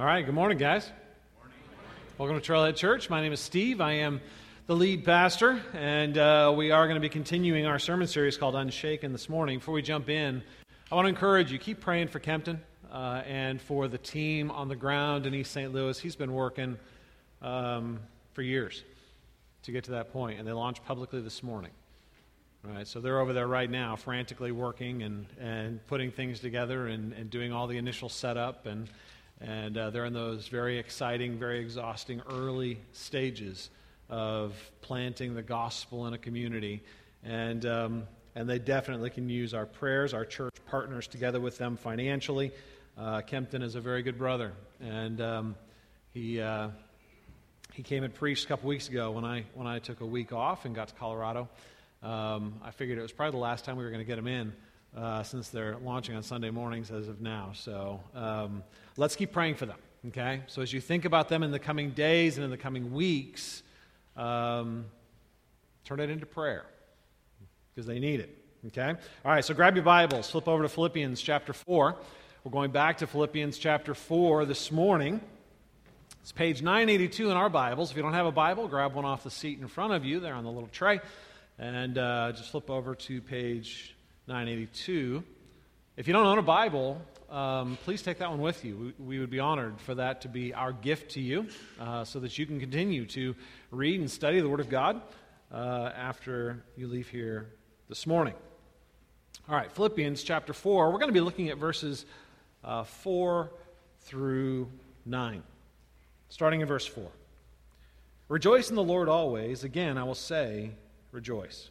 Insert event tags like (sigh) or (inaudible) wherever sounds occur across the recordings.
All right, good morning, guys. Welcome to Trailhead Church. My name is Steve. I am the lead pastor, and uh, we are going to be continuing our sermon series called Unshaken this morning. Before we jump in, I want to encourage you keep praying for Kempton uh, and for the team on the ground in East St. Louis. He's been working um, for years to get to that point, and they launched publicly this morning. Right, so they're over there right now, frantically working and, and putting things together and, and doing all the initial setup. And, and uh, they're in those very exciting, very exhausting early stages of planting the gospel in a community. And, um, and they definitely can use our prayers. Our church partners together with them financially. Uh, Kempton is a very good brother. And um, he, uh, he came and preached a couple weeks ago when I, when I took a week off and got to Colorado. Um, I figured it was probably the last time we were going to get him in uh, since they're launching on Sunday mornings as of now. So um, let's keep praying for them, okay? So as you think about them in the coming days and in the coming weeks, um, turn it into prayer because they need it, okay? All right, so grab your Bibles, flip over to Philippians chapter 4. We're going back to Philippians chapter 4 this morning. It's page 982 in our Bibles. If you don't have a Bible, grab one off the seat in front of you there on the little tray. And uh, just flip over to page 982. If you don't own a Bible, um, please take that one with you. We, we, would be honored for that to be our gift to you uh, so that you can continue to read and study the Word of God uh, after you leave here this morning. All right, Philippians chapter 4. We're going to be looking at verses uh, 4 through 9, starting in verse 4. Rejoice in the Lord always. Again, I will say, rejoice.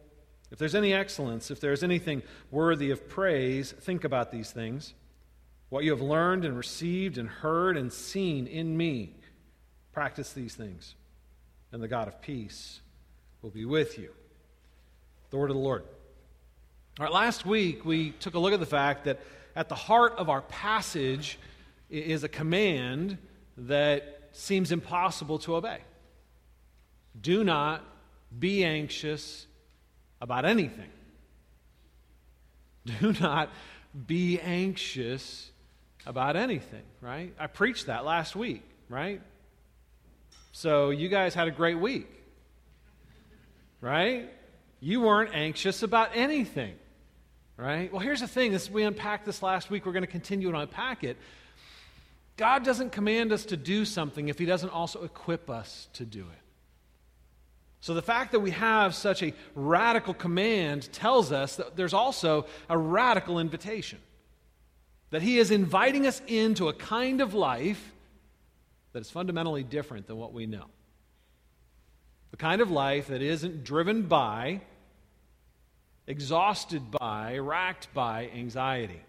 If there's any excellence, if there's anything worthy of praise, think about these things. What you have learned and received and heard and seen in me, practice these things, and the God of peace will be with you. The word of the Lord. All right, last week we took a look at the fact that at the heart of our passage is a command that seems impossible to obey. Do not be anxious about anything. (laughs) Do not be anxious about anything, right? I preached that last week, right? So you guys had a great week, right? You weren't anxious about anything, right? Well, here's the thing this, we unpacked this last week. We're going to continue to unpack it. God doesn't command us to do something if He doesn't also equip us to do it. So, the fact that we have such a radical command tells us that there's also a radical invitation. That He is inviting us into a kind of life that is fundamentally different than what we know. The kind of life that isn't driven by, exhausted by, racked by anxiety.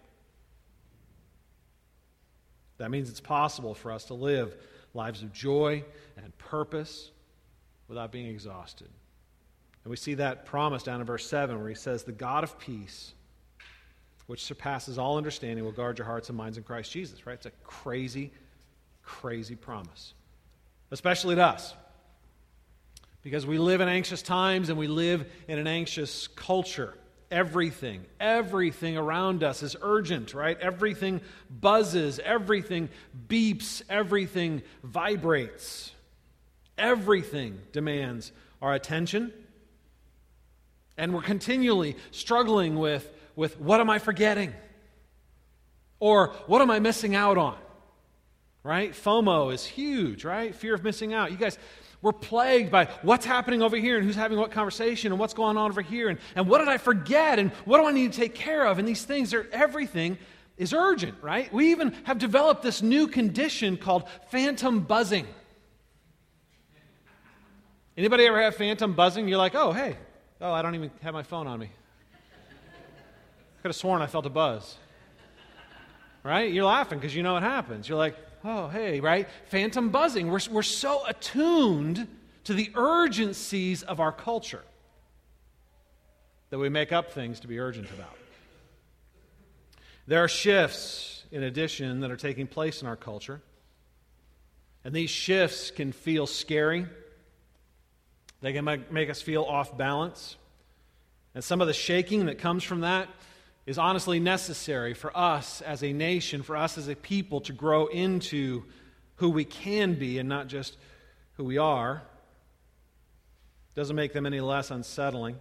That means it's possible for us to live lives of joy and purpose without being exhausted. And we see that promise down in verse 7 where he says, The God of peace, which surpasses all understanding, will guard your hearts and minds in Christ Jesus, right? It's a crazy, crazy promise, especially to us. Because we live in anxious times and we live in an anxious culture. Everything, everything around us is urgent, right? Everything buzzes, everything beeps, everything vibrates. Everything demands our attention. And we're continually struggling with, with what am I forgetting? Or what am I missing out on? Right? FOMO is huge, right? Fear of missing out. You guys, we're plagued by what's happening over here and who's having what conversation and what's going on over here and, and what did I forget and what do I need to take care of? And these things are everything is urgent, right? We even have developed this new condition called phantom buzzing. Anybody ever have phantom buzzing? You're like, oh, hey, oh, I don't even have my phone on me. Could have sworn I felt a buzz. Right? You're laughing because you know what happens. You're like, oh, hey, right? Phantom buzzing. We're, we're so attuned to the urgencies of our culture that we make up things to be urgent about. There are shifts, in addition, that are taking place in our culture. And these shifts can feel scary. They can make us feel off balance. And some of the shaking that comes from that is honestly necessary for us as a nation, for us as a people to grow into who we can be and not just who we are. Doesn't make them any less unsettling.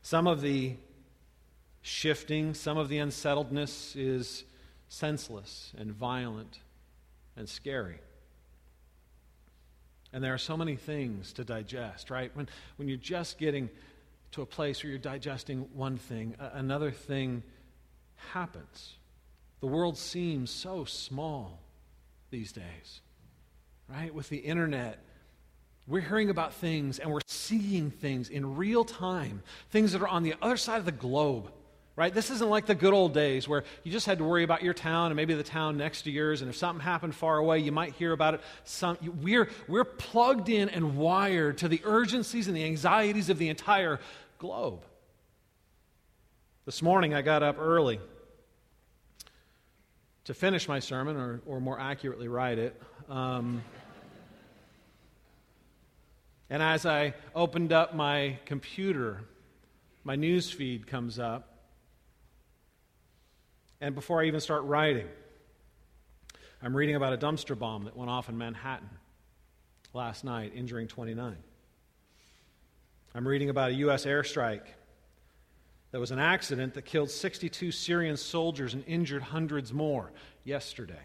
Some of the shifting, some of the unsettledness is senseless and violent and scary. And there are so many things to digest, right? When, when you're just getting to a place where you're digesting one thing, another thing happens. The world seems so small these days, right? With the internet, we're hearing about things and we're seeing things in real time, things that are on the other side of the globe right? This isn't like the good old days where you just had to worry about your town and maybe the town next to yours, and if something happened far away, you might hear about it. Some, we're, we're plugged in and wired to the urgencies and the anxieties of the entire globe. This morning, I got up early to finish my sermon, or, or more accurately, write it. Um, and as I opened up my computer, my news feed comes up and before I even start writing, I'm reading about a dumpster bomb that went off in Manhattan last night, injuring 29. I'm reading about a U.S. airstrike that was an accident that killed 62 Syrian soldiers and injured hundreds more yesterday.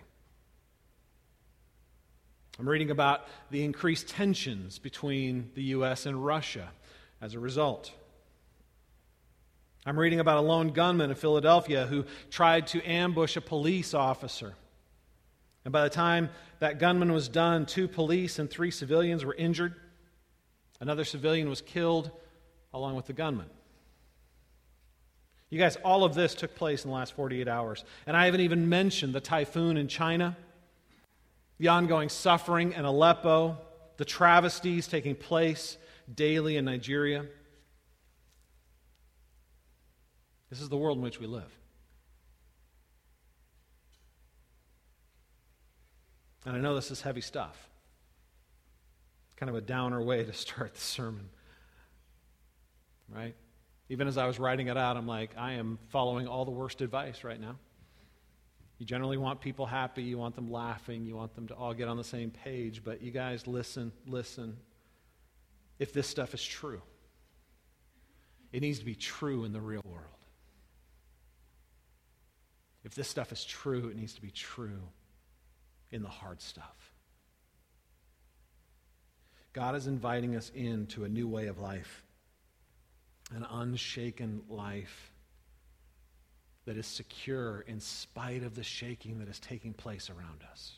I'm reading about the increased tensions between the U.S. and Russia as a result. I'm reading about a lone gunman in Philadelphia who tried to ambush a police officer. And by the time that gunman was done, two police and three civilians were injured. Another civilian was killed along with the gunman. You guys, all of this took place in the last 48 hours. And I haven't even mentioned the typhoon in China, the ongoing suffering in Aleppo, the travesties taking place daily in Nigeria. This is the world in which we live. And I know this is heavy stuff. Kind of a downer way to start the sermon. Right? Even as I was writing it out, I'm like, I am following all the worst advice right now. You generally want people happy, you want them laughing, you want them to all get on the same page, but you guys, listen, listen. If this stuff is true, it needs to be true in the real world. If this stuff is true, it needs to be true in the hard stuff. God is inviting us into a new way of life, an unshaken life that is secure in spite of the shaking that is taking place around us.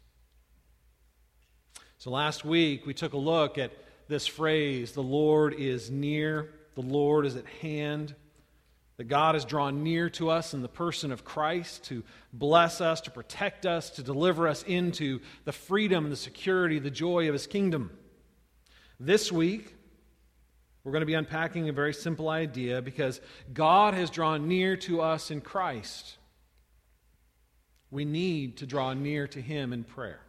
So last week, we took a look at this phrase the Lord is near, the Lord is at hand. That God has drawn near to us in the person of Christ to bless us, to protect us, to deliver us into the freedom, the security, the joy of His kingdom. This week, we're going to be unpacking a very simple idea because God has drawn near to us in Christ. We need to draw near to Him in prayer.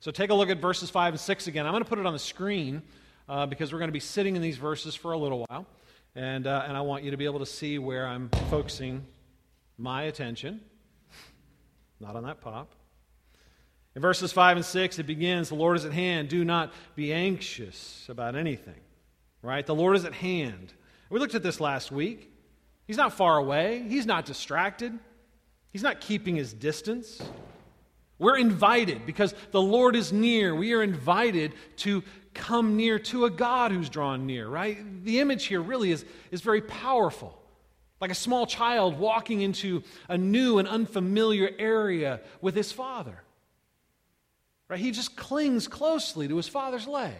So take a look at verses 5 and 6 again. I'm going to put it on the screen uh, because we're going to be sitting in these verses for a little while. And, uh, and I want you to be able to see where I'm focusing my attention. Not on that pop. In verses 5 and 6, it begins The Lord is at hand. Do not be anxious about anything. Right? The Lord is at hand. We looked at this last week. He's not far away, He's not distracted, He's not keeping His distance. We're invited because the Lord is near. We are invited to come near to a God who's drawn near, right? The image here really is, is very powerful. Like a small child walking into a new and unfamiliar area with his father. Right? He just clings closely to his father's leg.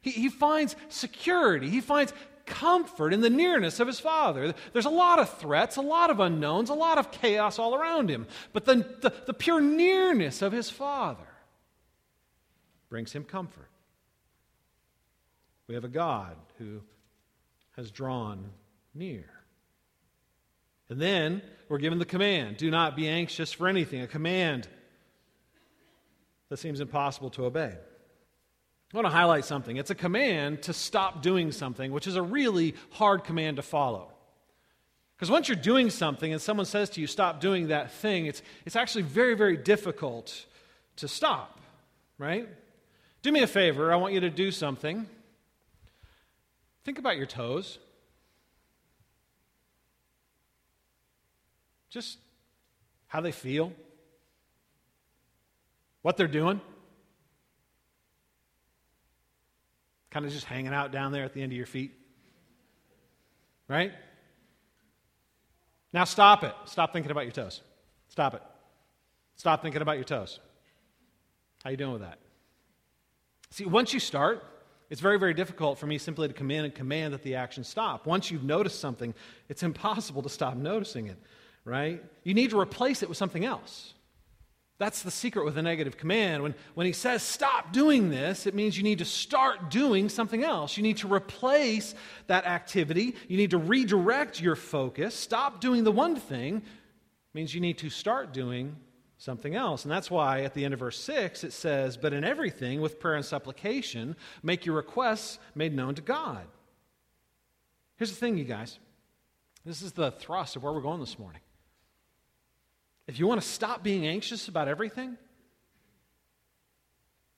He, he finds security, he finds comfort in the nearness of his father. There's a lot of threats, a lot of unknowns, a lot of chaos all around him. But the, the, the pure nearness of his father brings him comfort. We have a God who has drawn near. And then we're given the command do not be anxious for anything, a command that seems impossible to obey. I want to highlight something. It's a command to stop doing something, which is a really hard command to follow. Because once you're doing something and someone says to you, stop doing that thing, it's, it's actually very, very difficult to stop, right? Do me a favor. I want you to do something. Think about your toes. Just how they feel, what they're doing. Kind of just hanging out down there at the end of your feet. Right? Now stop it. Stop thinking about your toes. Stop it. Stop thinking about your toes. How you doing with that? See, once you start, it's very, very difficult for me simply to come in and command that the action stop. Once you've noticed something, it's impossible to stop noticing it, right? You need to replace it with something else. That's the secret with a negative command. When, when he says, stop doing this, it means you need to start doing something else. You need to replace that activity. You need to redirect your focus. Stop doing the one thing means you need to start doing something else. And that's why at the end of verse 6 it says, But in everything, with prayer and supplication, make your requests made known to God. Here's the thing, you guys. This is the thrust of where we're going this morning. If you want to stop being anxious about everything,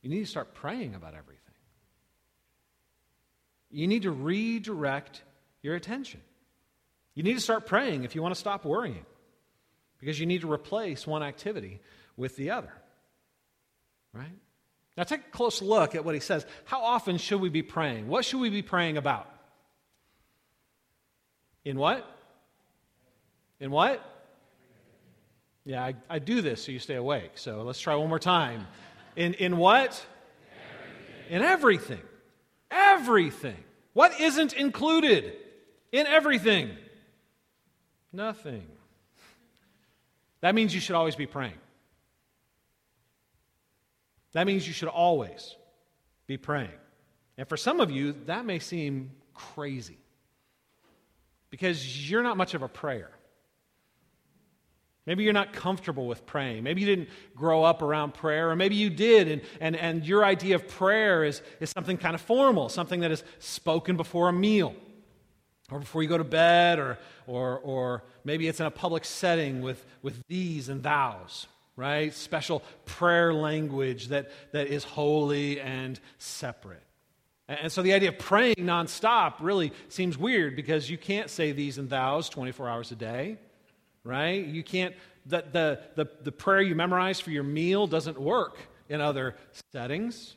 you need to start praying about everything. You need to redirect your attention. You need to start praying if you want to stop worrying because you need to replace one activity with the other. Right? Now, take a close look at what he says. How often should we be praying? What should we be praying about? In what? In what? Yeah, I, I do this so you stay awake. So let's try one more time. In, in what? Everything. In everything. Everything. What isn't included in everything? Nothing. That means you should always be praying. That means you should always be praying. And for some of you, that may seem crazy because you're not much of a prayer. Maybe you're not comfortable with praying. Maybe you didn't grow up around prayer, or maybe you did, and, and, and your idea of prayer is, is something kind of formal, something that is spoken before a meal or before you go to bed, or, or, or maybe it's in a public setting with, with thees and thous, right? Special prayer language that, that is holy and separate. And so the idea of praying nonstop really seems weird because you can't say thees and thous 24 hours a day, right? You can't, the, the, the, the prayer you memorize for your meal doesn't work in other settings.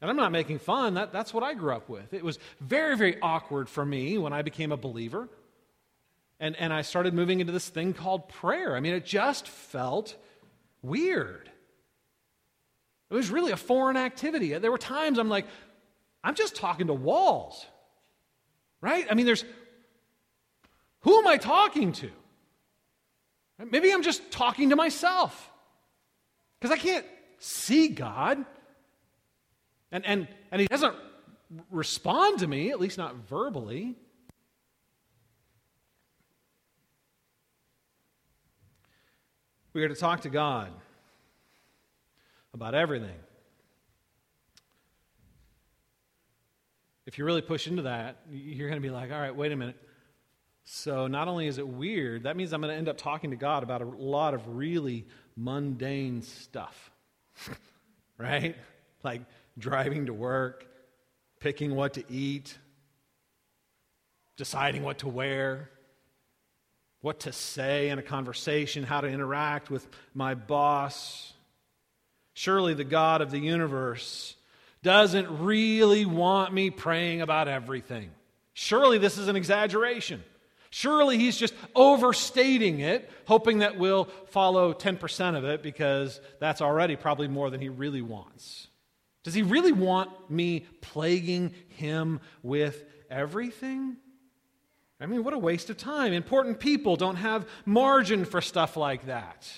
And I'm not making fun, that, that's what I grew up with. It was very, very awkward for me when I became a believer. And, and I started moving into this thing called prayer. I mean, it just felt weird. It was really a foreign activity. There were times I'm like, I'm just talking to walls, right? I mean, there's, who am I talking to? Maybe I'm just talking to myself because I can't see God. And, and, and he doesn't respond to me, at least not verbally. We are to talk to God about everything. If you really push into that, you're going to be like, all right, wait a minute. So, not only is it weird, that means I'm going to end up talking to God about a lot of really mundane stuff. (laughs) right? Like driving to work, picking what to eat, deciding what to wear, what to say in a conversation, how to interact with my boss. Surely the God of the universe doesn't really want me praying about everything. Surely this is an exaggeration. Surely he's just overstating it, hoping that we'll follow 10% of it because that's already probably more than he really wants. Does he really want me plaguing him with everything? I mean, what a waste of time. Important people don't have margin for stuff like that.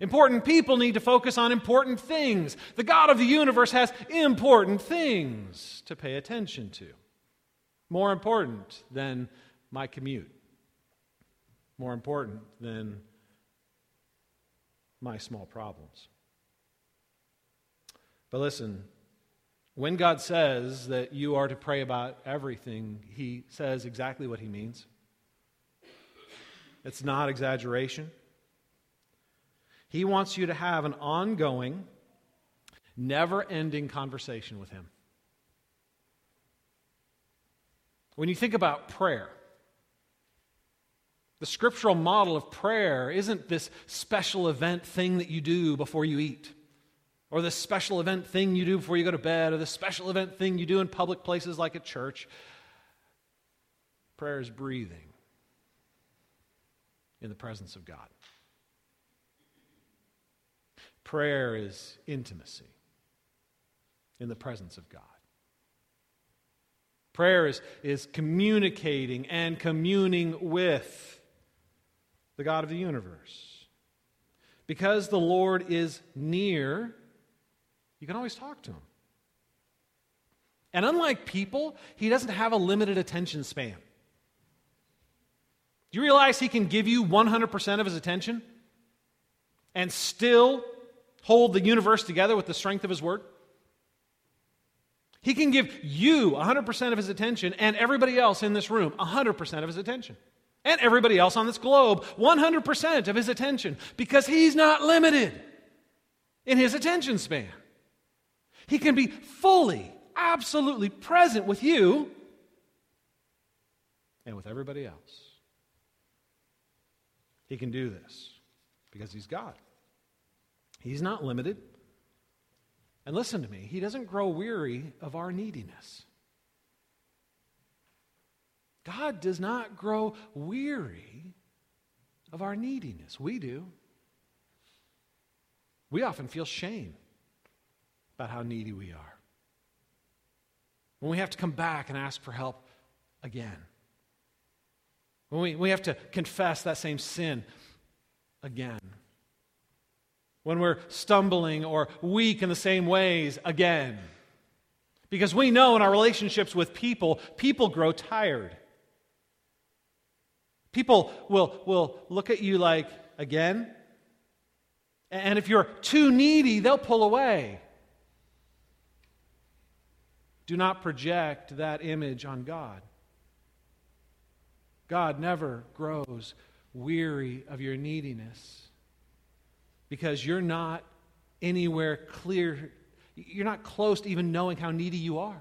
Important people need to focus on important things. The God of the universe has important things to pay attention to. More important than my commute. More important than my small problems. But listen, when God says that you are to pray about everything, He says exactly what He means. It's not exaggeration. He wants you to have an ongoing, never ending conversation with Him. When you think about prayer, the scriptural model of prayer isn't this special event thing that you do before you eat, or this special event thing you do before you go to bed, or the special event thing you do in public places like a church. Prayer is breathing in the presence of God. Prayer is intimacy in the presence of God. Prayer is, is communicating and communing with the God of the universe. Because the Lord is near, you can always talk to him. And unlike people, he doesn't have a limited attention span. Do you realize he can give you 100% of his attention and still hold the universe together with the strength of his word? He can give you 100% of his attention and everybody else in this room 100% of his attention and everybody else on this globe 100% of his attention because he's not limited in his attention span. He can be fully, absolutely present with you and with everybody else. He can do this because he's God. He's not limited. And listen to me, he doesn't grow weary of our neediness. God does not grow weary of our neediness. We do. We often feel shame about how needy we are. When we have to come back and ask for help again. When we, we have to confess that same sin again. When we're stumbling or weak in the same ways again. Because we know in our relationships with people, people grow tired. People will, will look at you like, again? And if you're too needy, they'll pull away. Do not project that image on God. God never grows weary of your neediness because you're not anywhere clear. You're not close to even knowing how needy you are.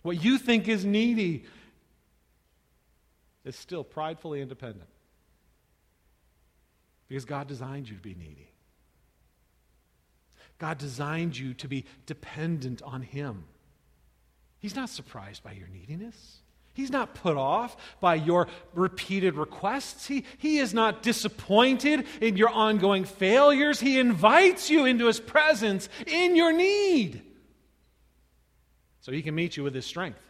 What you think is needy is still pridefully independent. Because God designed you to be needy. God designed you to be dependent on Him. He's not surprised by your neediness. He's not put off by your repeated requests. He, he is not disappointed in your ongoing failures. He invites you into His presence in your need so He can meet you with His strength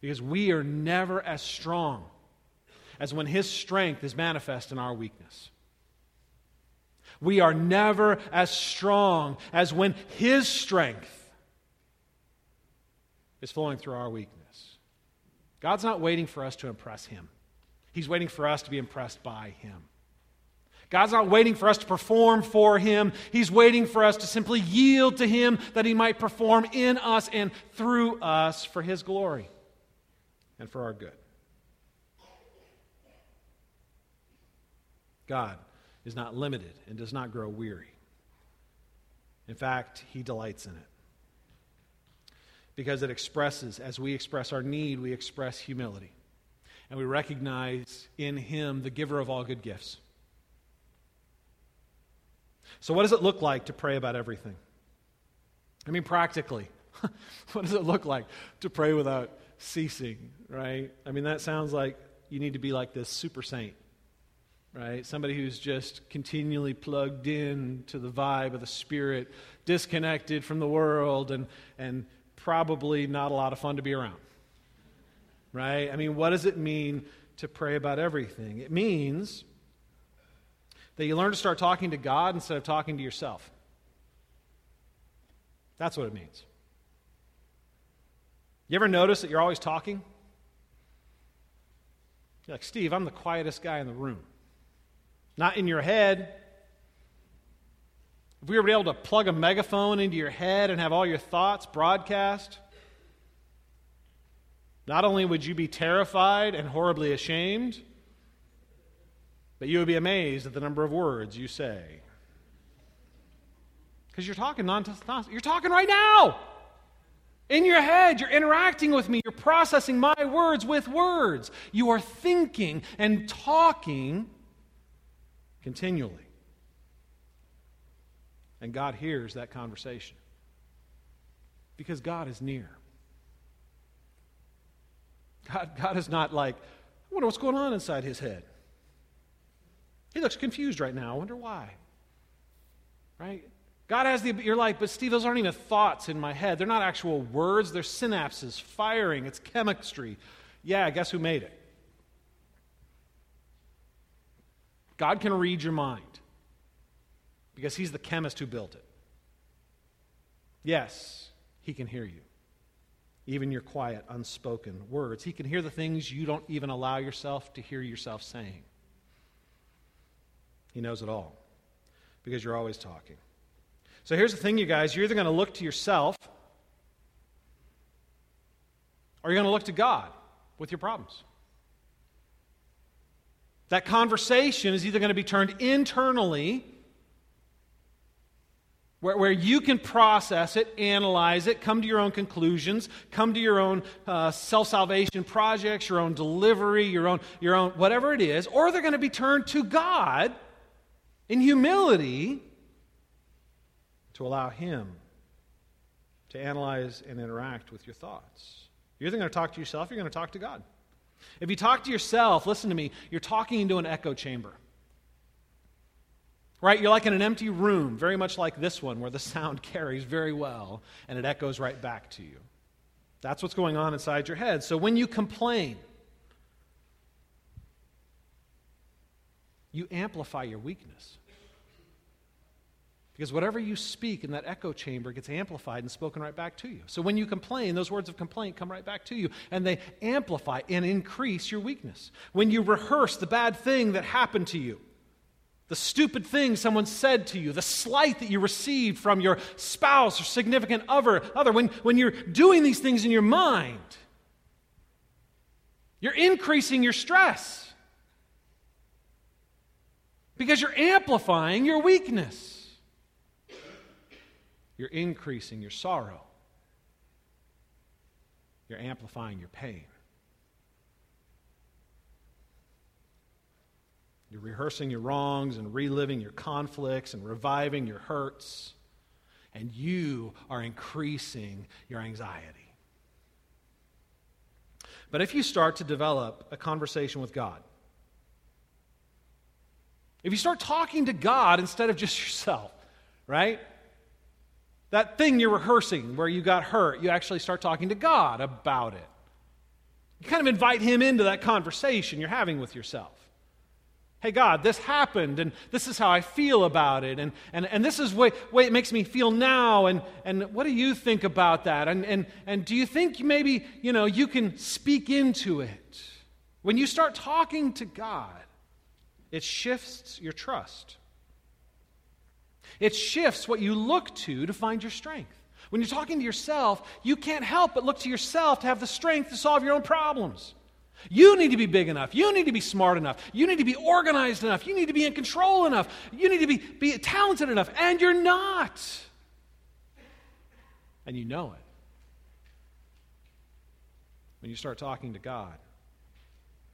because we are never as strong as when His strength is manifest in our weakness. We are never as strong as when His strength is flowing through our weakness. God's not waiting for us to impress Him, He's waiting for us to be impressed by Him. God's not waiting for us to perform for Him. He's waiting for us to simply yield to Him that He might perform in us and through us for His glory and for our good. God is not limited and does not grow weary. In fact, he delights in it. Because it expresses, as we express our need, we express humility. And we recognize in him the giver of all good gifts. So, what does it look like to pray about everything? I mean, practically, (laughs) what does it look like to pray without ceasing, right? I mean, that sounds like you need to be like this super saint. right? Somebody who's just continually plugged in to the vibe of the Spirit, disconnected from the world, and, and probably not a lot of fun to be around, right? I mean, what does it mean to pray about everything? It means that you learn to start talking to God instead of talking to yourself. That's what it means. You ever notice that you're always talking? You're like, Steve, I'm the quietest guy in the room. Not in your head. If we were able to plug a megaphone into your head and have all your thoughts broadcast, not only would you be terrified and horribly ashamed, but you would be amazed at the number of words you say. Because you're talking non you're talking right now. In your head, you're interacting with me. You're processing my words with words. You are thinking and talking continually. And God hears that conversation because God is near. God, God is not like, I wonder what's going on inside his head. He looks confused right now. I wonder why. Right? God has the, you're like, but Steve, those aren't even thoughts in my head. They're not actual words, they're synapses firing, it's chemistry. Yeah, guess who made it? God can read your mind because He's the chemist who built it. Yes, He can hear you, even your quiet, unspoken words. He can hear the things you don't even allow yourself to hear yourself saying. He knows it all because you're always talking. So here's the thing, you guys you're either going to look to yourself or you're going to look to God with your problems. That conversation is either going to be turned internally, where, where you can process it, analyze it, come to your own conclusions, come to your own uh, self salvation projects, your own delivery, your own, your own, whatever it is, or they're going to be turned to God in humility to allow Him to analyze and interact with your thoughts. You're either going to talk to yourself you're going to talk to God. If you talk to yourself, listen to me, you're talking into an echo chamber. Right? You're like in an empty room, very much like this one, where the sound (laughs) carries very well and it echoes right back to you. That's what's going on inside your head. So when you complain, you amplify your weakness. Because whatever you speak in that echo chamber gets amplified and spoken right back to you. So when you complain, those words of complaint come right back to you and they amplify and increase your weakness. When you rehearse the bad thing that happened to you, the stupid thing someone said to you, the slight that you received from your spouse or significant other, other when, when you're doing these things in your mind, you're increasing your stress because you're amplifying your weakness. You're increasing your sorrow. You're amplifying your pain. You're rehearsing your wrongs and reliving your conflicts and reviving your hurts. And you are increasing your anxiety. But if you start to develop a conversation with God, if you start talking to God instead of just yourself, right? That thing you're rehearsing where you got hurt, you actually start talking to God about it. You kind of invite Him into that conversation you're having with yourself. Hey, God, this happened, and this is how I feel about it, and, and, and this is the way, it makes me feel now, and, and what do you think about that? And, and, and do you think maybe, you know, you can speak into it? When you start talking to God, it shifts your trust. It shifts what you look to to find your strength. When you're talking to yourself, you can't help but look to yourself to have the strength to solve your own problems. You need to be big enough. You need to be smart enough. You need to be organized enough. You need to be in control enough. You need to be, be talented enough. And you're not. And you know it. When you start talking to God,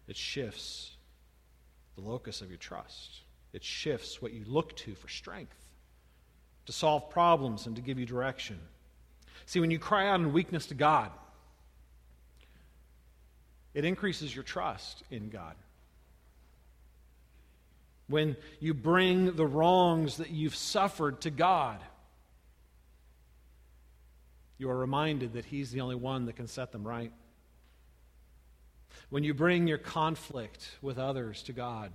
it shifts the locus of your trust, it shifts what you look to for strength to solve problems and to give you direction. See, when you cry out in weakness to God, it increases your trust in God. when you bring the wrongs that you've suffered to God, you are reminded that He's the only one that can set them right. When you bring your conflict with others to God,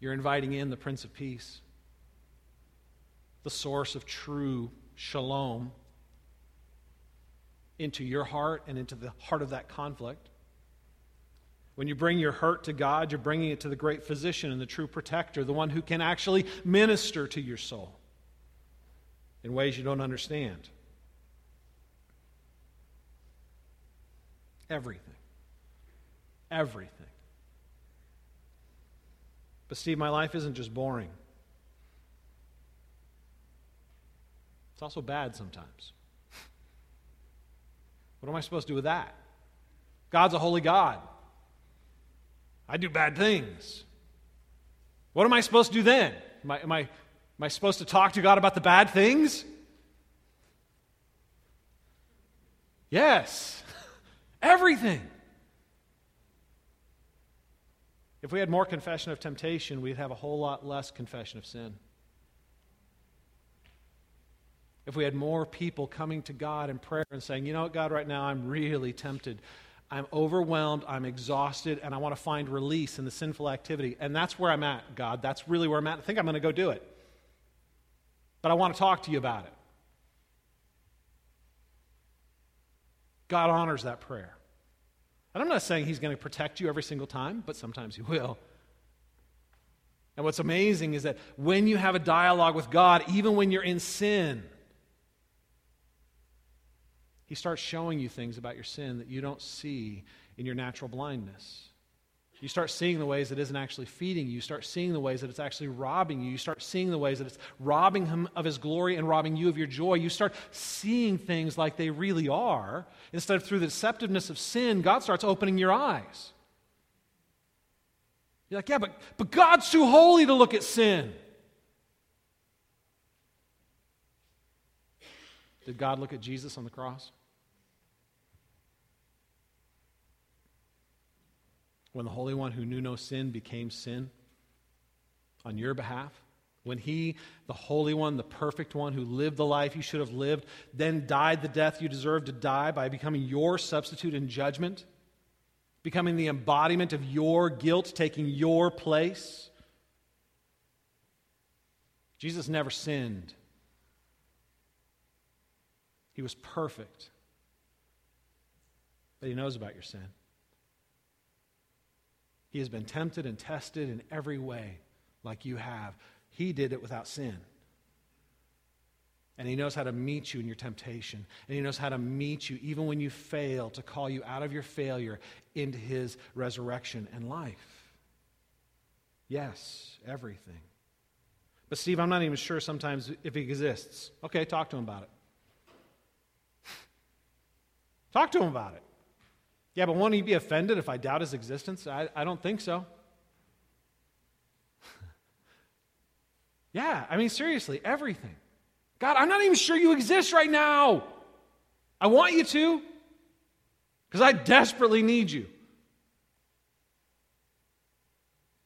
you're inviting in the Prince of Peace, the source of true shalom, into your heart and into the heart of that conflict. When you bring your hurt to God, you're bringing it to the great physician and the true protector, the one who can actually minister to your soul in ways you don't understand. Everything. Everything. But, Steve, my life isn't just boring, it's also bad sometimes. What am I supposed to do with that? God's a holy God. I do bad things. What am I supposed to do then? Am I, am I, am I supposed to talk to God about the bad things? Yes. (laughs) Everything. If we had more confession of temptation, we'd have a whole lot less confession of sin. If we had more people coming to God in prayer and saying, you know what, God, right now I'm really tempted. I'm overwhelmed, I'm exhausted, and I want to find release in the sinful activity. And that's where I'm at, God. That's really where I'm at. I think I'm going to go do it. But I want to talk to you about it. God honors that prayer. And I'm not saying He's going to protect you every single time, but sometimes He will. And what's amazing is that when you have a dialogue with God, even when you're in sin, he starts showing you things about your sin that you don't see in your natural blindness. You start seeing the ways it isn't actually feeding you. You start seeing the ways that it's actually robbing you. You start seeing the ways that it's robbing him of his glory and robbing you of your joy. You start seeing things like they really are. Instead of through the deceptiveness of sin, God starts opening your eyes. You're like, yeah, but, but God's too holy to look at sin. Did God look at Jesus on the cross? When the Holy One who knew no sin became sin on your behalf? When he, the Holy One, the perfect one who lived the life you should have lived, then died the death you deserved to die by becoming your substitute in judgment, becoming the embodiment of your guilt, taking your place? Jesus never sinned. He was perfect. But He knows about your sin. He has been tempted and tested in every way, like you have. He did it without sin. And He knows how to meet you in your temptation. And He knows how to meet you even when you fail, to call you out of your failure into His resurrection and life. Yes, everything. But, Steve, I'm not even sure sometimes if He exists. Okay, talk to Him about it. Talk to him about it. Yeah, but won't he be offended if I doubt his existence? I, I don't think so. (laughs) yeah, I mean, seriously, everything. God, I'm not even sure you exist right now. I want you to because I desperately need you.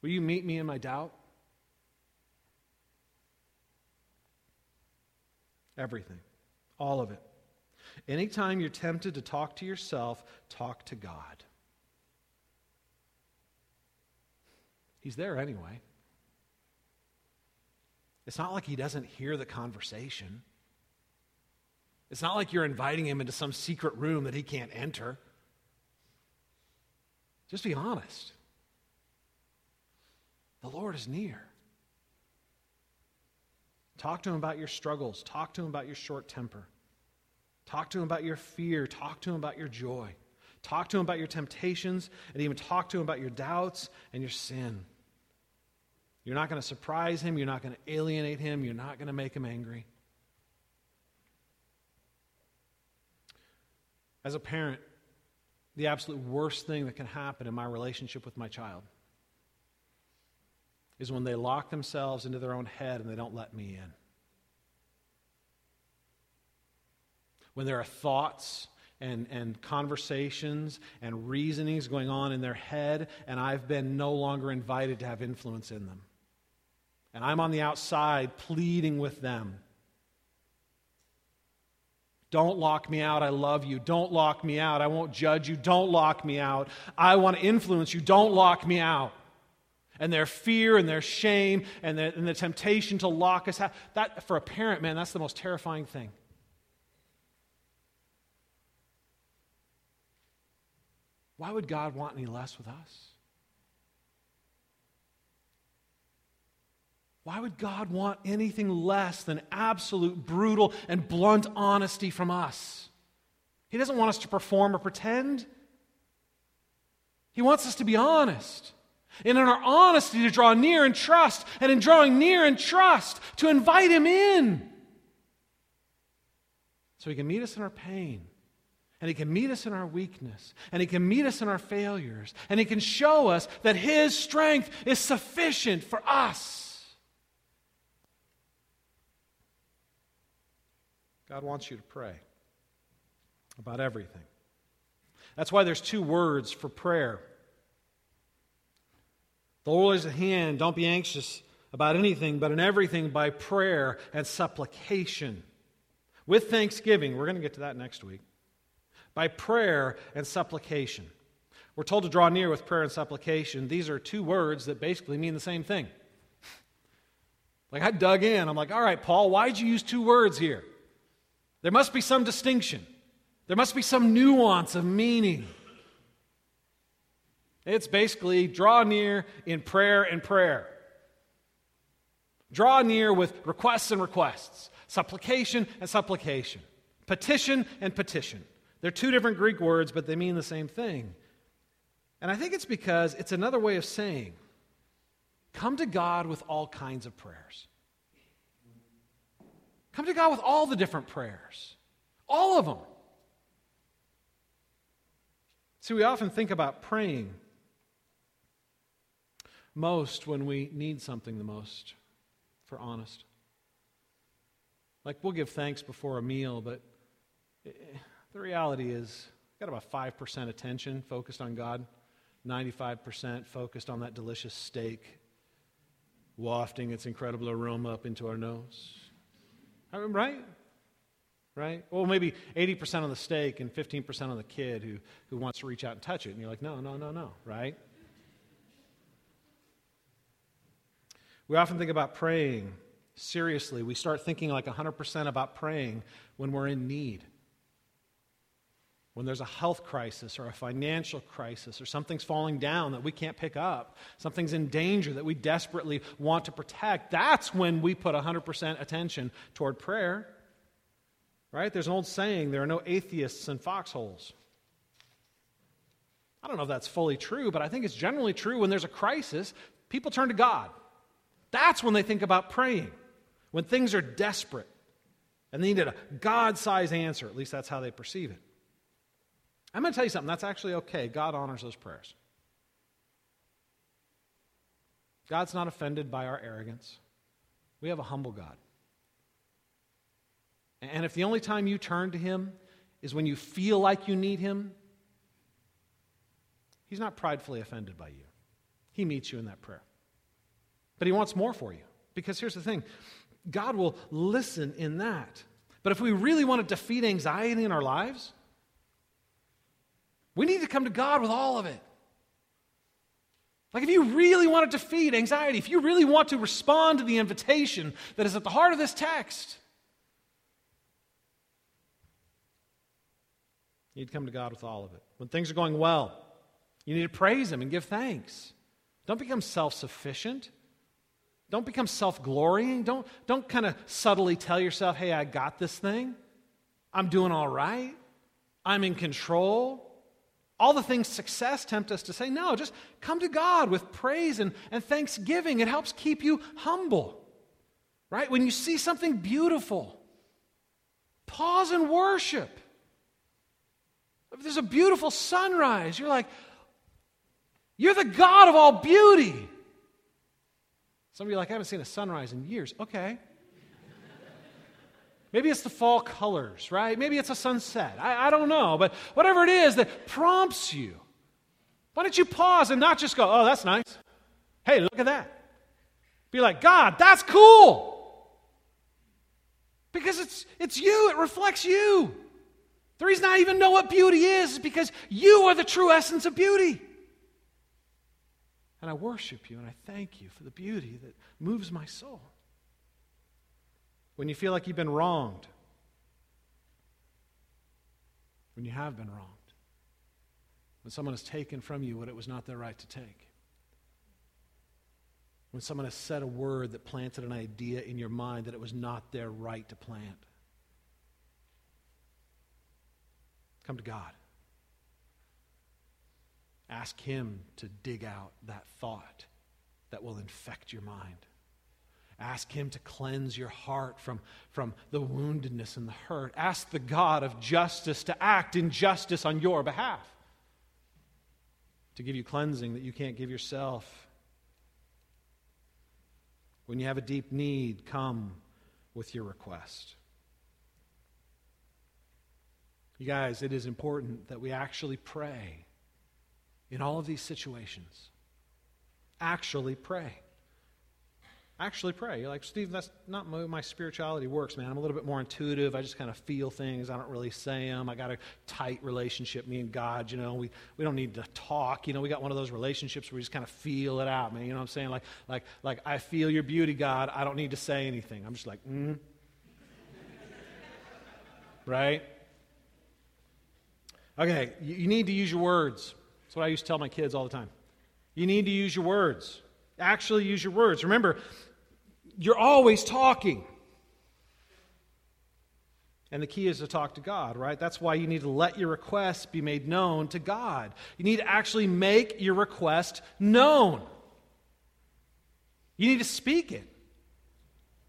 Will you meet me in my doubt? Everything, all of it. Anytime you're tempted to talk to yourself, talk to God. He's there anyway. It's not like he doesn't hear the conversation. It's not like you're inviting him into some secret room that he can't enter. Just be honest. The Lord is near. Talk to him about your struggles, talk to him about your short temper. Talk to him about your fear. Talk to him about your joy. Talk to him about your temptations, and even talk to him about your doubts and your sin. You're not going to surprise him. You're not going to alienate him. You're not going to make him angry. As a parent, the absolute worst thing that can happen in my relationship with my child is when they lock themselves into their own head and they don't let me in. When there are thoughts and, and conversations and reasonings going on in their head, and I've been no longer invited to have influence in them. And I'm on the outside pleading with them. Don't lock me out. I love you. Don't lock me out. I won't judge you. Don't lock me out. I want to influence you. Don't lock me out. And their fear and their shame and the, and the temptation to lock us out. That, for a parent, man, that's the most terrifying thing. Why would God want any less with us? Why would God want anything less than absolute, brutal, and blunt honesty from us? He doesn't want us to perform or pretend. He wants us to be honest. And in our honesty, to draw near and trust, and in drawing near and trust, to invite Him in. So He can meet us in our pain, and He can meet us in our weakness. And He can meet us in our failures. And He can show us that His strength is sufficient for us. God wants you to pray about everything. That's why there's two words for prayer. The Lord is at hand. Don't be anxious about anything, but in everything by prayer and supplication. With thanksgiving. We're going to get to that next week by prayer and supplication. We're told to draw near with prayer and supplication. These are two words that basically mean the same thing. (laughs) Like I dug in, I'm like, all right, Paul, why'd you use two words here? There must be some distinction, there must be some nuance of meaning. It's basically draw near in prayer and prayer. Draw near with requests and requests, supplication and supplication, petition and petition. They're two different Greek words, but they mean the same thing. And I think it's because it's another way of saying, come to God with all kinds of prayers. Come to God with all the different prayers, all of them. See, we often think about praying most when we need something the most, for honest. Like, we'll give thanks before a meal, but eh, the reality is, got about 5% attention focused on God, 95% focused on that delicious steak wafting its incredible aroma up into our nose. Right? Right? Well, maybe 80% on the steak and 15% on the kid who, who wants to reach out and touch it. And you're like, no, no, no, no, right? We often think about praying seriously. We start thinking like 100% about praying when we're in need when there's a health crisis or a financial crisis or something's falling down that we can't pick up, something's in danger that we desperately want to protect, that's when we put 100% attention toward prayer. Right? There's an old saying there are no atheists in foxholes. I don't know if that's fully true, but I think it's generally true when there's a crisis, people turn to God. That's when they think about praying, when things are desperate and they need a God sized answer. At least that's how they perceive it. I'm going to tell you something. That's actually okay. God honors those prayers. God's not offended by our arrogance. We have a humble God. And if the only time you turn to Him is when you feel like you need Him, He's not pridefully offended by you. He meets you in that prayer. But He wants more for you. Because here's the thing God will listen in that. But if we really want to defeat anxiety in our lives, we need to come to God with all of it. Like, if you really want to defeat anxiety, if you really want to respond to the invitation that is at the heart of this text, you need to come to God with all of it. When things are going well, you need to praise Him and give thanks. Don't become self sufficient. Don't become self glorying. Don't, don't kind of subtly tell yourself, hey, I got this thing. I'm doing all right. I'm in control all the things success tempt us to say, no, just come to God with praise and, and thanksgiving. It helps keep you humble. Right? When you see something beautiful, pause and worship. If there's a beautiful sunrise, you're like, you're the God of all beauty. Some of you like, I haven't seen a sunrise in years. Okay. Maybe it's the fall colors, right? Maybe it's a sunset. I, I don't know. But whatever it is that prompts you, why don't you pause and not just go, oh, that's nice. Hey, look at that. Be like, God, that's cool. Because it's, it's you, it reflects you. The reason I even know what beauty is is because you are the true essence of beauty. And I worship you and I thank you for the beauty that moves my soul when you feel like you've been wronged, when you have been wronged, when someone has taken from you what it was not their right to take, when someone has said a word that planted an idea in your mind that it was not their right to plant. Come to God. Ask Him to dig out that thought that will infect your mind. Ask Him to cleanse your heart from, from the woundedness and the hurt. Ask the God of justice to act in justice on your behalf, to give you cleansing that you can't give yourself. When you have a deep need, come with your request. You guys, it is important that we actually pray in all of these situations. Actually pray actually pray. You're like, Steve, that's not my, my spirituality works, man. I'm a little bit more intuitive. I just kind of feel things. I don't really say them. I got a tight relationship, me and God, you know. We, we don't need to talk. You know, we got one of those relationships where we just kind of feel it out, man. You know what I'm saying? Like, like, like I feel your beauty, God. I don't need to say anything. I'm just like, mm. (laughs) right? Okay, you, you need to use your words. That's what I used to tell my kids all the time. You need to use your words actually use your words. Remember, you're always talking. And the key is to talk to God, right? That's why you need to let your request be made known to God. You need to actually make your request known. You need to speak it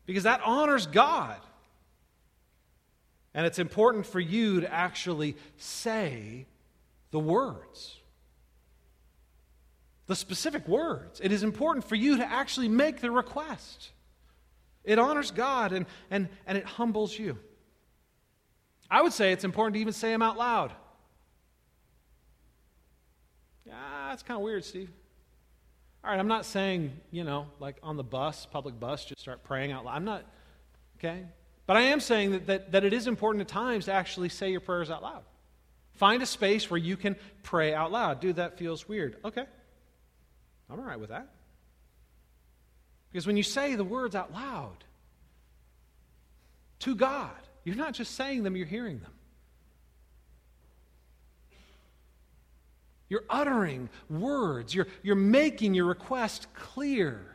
because that honors God. And it's important for you to actually say the words the specific words. It is important for you to actually make the request. It honors God and, and, and it humbles you. I would say it's important to even say them out loud. Yeah, that's kind of weird, Steve. All right, I'm not saying, you know, like on the bus, public bus, just start praying out loud. I'm not, okay? But I am saying that, that, that it is important at times to actually say your prayers out loud. Find a space where you can pray out loud. Dude, that feels weird. Okay, I'm all right with that. Because when you say the words out loud to God, you're not just saying them, you're hearing them. You're uttering words, you're, you're making your request clear.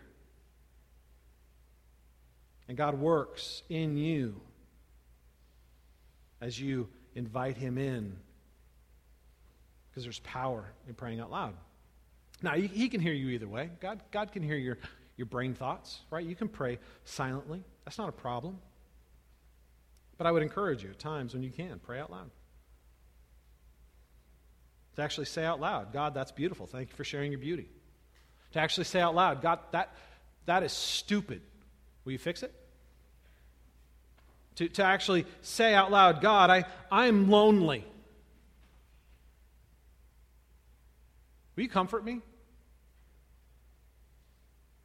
And God works in you as you invite Him in because there's power in praying out loud. Now, he can hear you either way. God, God can hear your, your brain thoughts, right? You can pray silently. That's not a problem. But I would encourage you at times when you can, pray out loud. To actually say out loud, God, that's beautiful. Thank you for sharing your beauty. To actually say out loud, God, that, that is stupid. Will you fix it? To, to actually say out loud, God, I, I'm lonely. Will you comfort me?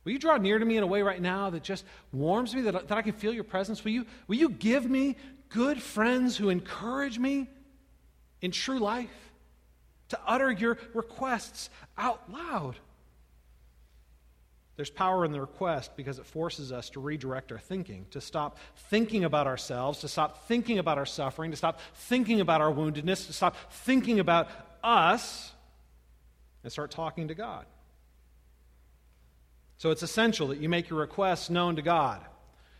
Will you draw near to me in a way right now that just warms me, that, that I can feel your presence? Will you, will you give me good friends who encourage me in true life to utter your requests out loud? There's power in the request because it forces us to redirect our thinking, to stop thinking about ourselves, to stop thinking about our suffering, to stop thinking about our woundedness, to stop thinking about us and start talking to God. So it's essential that you make your requests known to God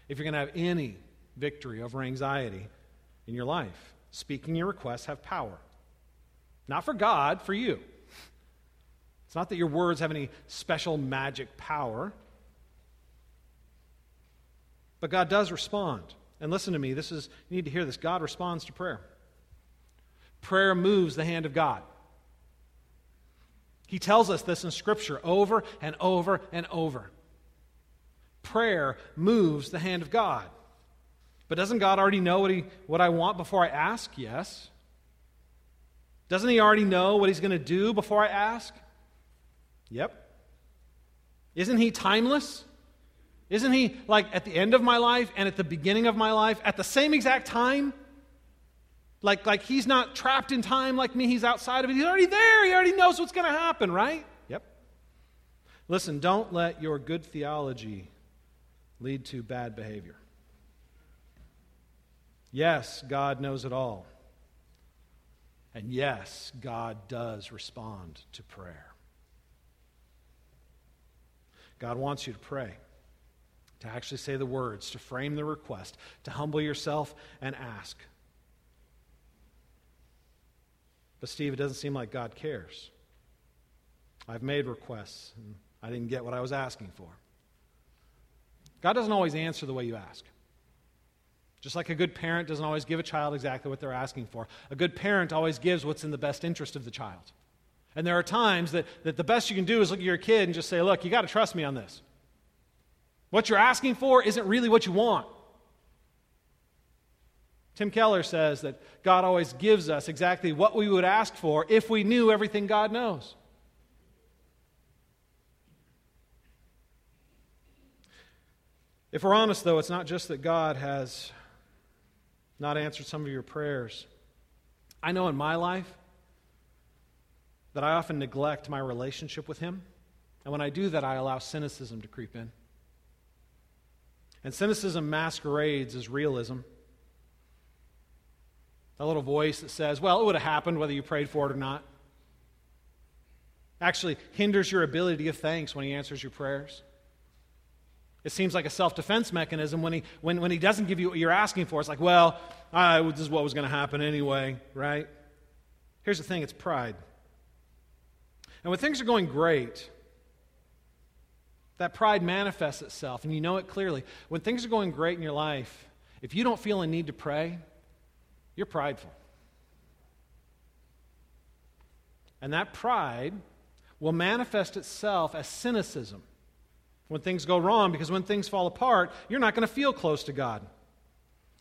if you're going to have any victory over anxiety in your life. Speaking your requests have power. Not for God, for you. It's not that your words have any special magic power. But God does respond. And listen to me, this is you need to hear this. God responds to prayer. Prayer moves the hand of God. He tells us this in Scripture over and over and over. Prayer moves the hand of God. But doesn't God already know what, he, what I want before I ask? Yes. Doesn't He already know what He's going to do before I ask? Yep. Isn't He timeless? Isn't He like at the end of my life and at the beginning of my life at the same exact time? Like, like He's not trapped in time like me, He's outside of it. He's already there, He already knows what's going to happen, right? Yep. Listen, don't let your good theology lead to bad behavior. Yes, God knows it all. And yes, God does respond to prayer. God wants you to pray, to actually say the words, to frame the request, to humble yourself and ask. But, Steve, it doesn't seem like God cares. I've made requests, and I didn't get what I was asking for. God doesn't always answer the way you ask. Just like a good parent doesn't always give a child exactly what they're asking for, a good parent always gives what's in the best interest of the child. And there are times that, that the best you can do is look at your kid and just say, Look, you got to trust me on this. What you're asking for isn't really what you want. Tim Keller says that God always gives us exactly what we would ask for if we knew everything God knows. If we're honest, though, it's not just that God has not answered some of your prayers. I know in my life that I often neglect my relationship with Him. And when I do that, I allow cynicism to creep in. And cynicism masquerades as realism. A little voice that says, well, it would have happened whether you prayed for it or not. Actually hinders your ability to give thanks when He answers your prayers. It seems like a self defense mechanism when he, when, when he doesn't give you what you're asking for. It's like, well, I, this is what was going to happen anyway, right? Here's the thing it's pride. And when things are going great, that pride manifests itself, and you know it clearly. When things are going great in your life, if you don't feel a need to pray, you're prideful. And that pride will manifest itself as cynicism when things go wrong, because when things fall apart, you're not going to feel close to God.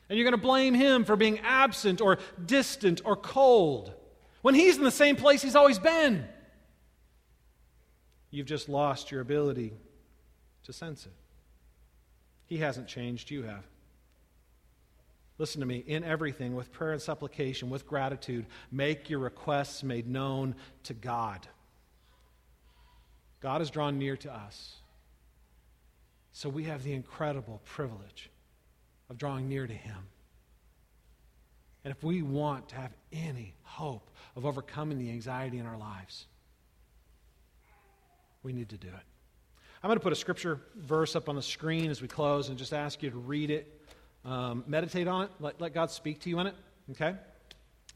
And you're going to blame Him for being absent or distant or cold when He's in the same place He's always been. You've just lost your ability to sense it. He hasn't changed, you have. Listen to me. In everything, with prayer and supplication, with gratitude, make your requests made known to God. God has drawn near to us. So we have the incredible privilege of drawing near to Him. And if we want to have any hope of overcoming the anxiety in our lives, we need to do it. I'm going to put a scripture verse up on the screen as we close and just ask you to read it, um, meditate on it, let, let God speak to you in it, okay?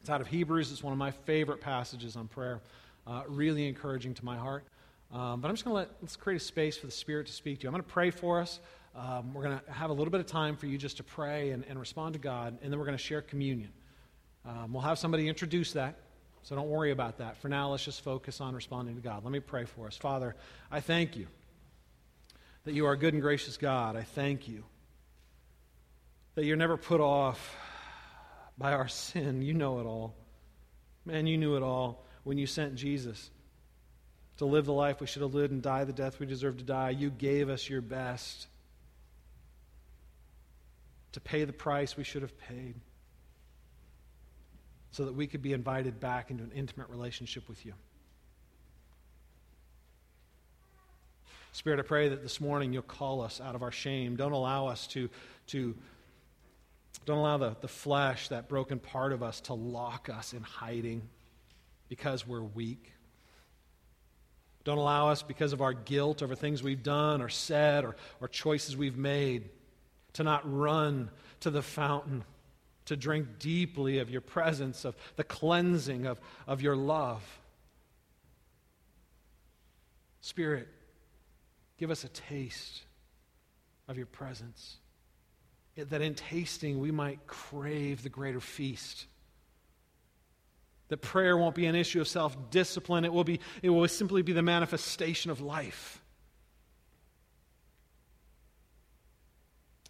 It's out of Hebrews. It's one of my favorite passages on prayer, uh, really encouraging to my heart. Um, but I'm just going to let, let's create a space for the Spirit to speak to you. I'm going to pray for us. Um, we're going to have a little bit of time for you just to pray and, and respond to God, and then we're going to share communion. Um, we'll have somebody introduce that, so don't worry about that. For now, let's just focus on responding to God. Let me pray for us. Father, I thank you that you are a good and gracious God. I thank you that you're never put off by our sin. You know it all. Man, you knew it all when you sent Jesus to live the life we should have lived and die the death we deserve to die. You gave us your best to pay the price we should have paid so that we could be invited back into an intimate relationship with you. Spirit, I pray that this morning you'll call us out of our shame. Don't allow us to, to don't allow the, the flesh, that broken part of us, to lock us in hiding because we're weak. Don't allow us, because of our guilt over things we've done or said or, or choices we've made, to not run to the fountain, to drink deeply of your presence, of the cleansing of, of your love. Spirit, give us a taste of your presence, that in tasting we might crave the greater feast that prayer won't be an issue of self discipline, it will, be, it will simply be the manifestation of life.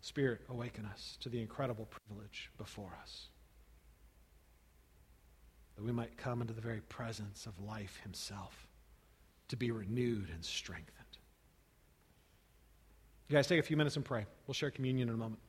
Spirit, awaken us to the incredible privilege before us. That we might come into the very presence of life Himself to be renewed and strengthened. You guys take a few minutes and pray. We'll share communion in a moment.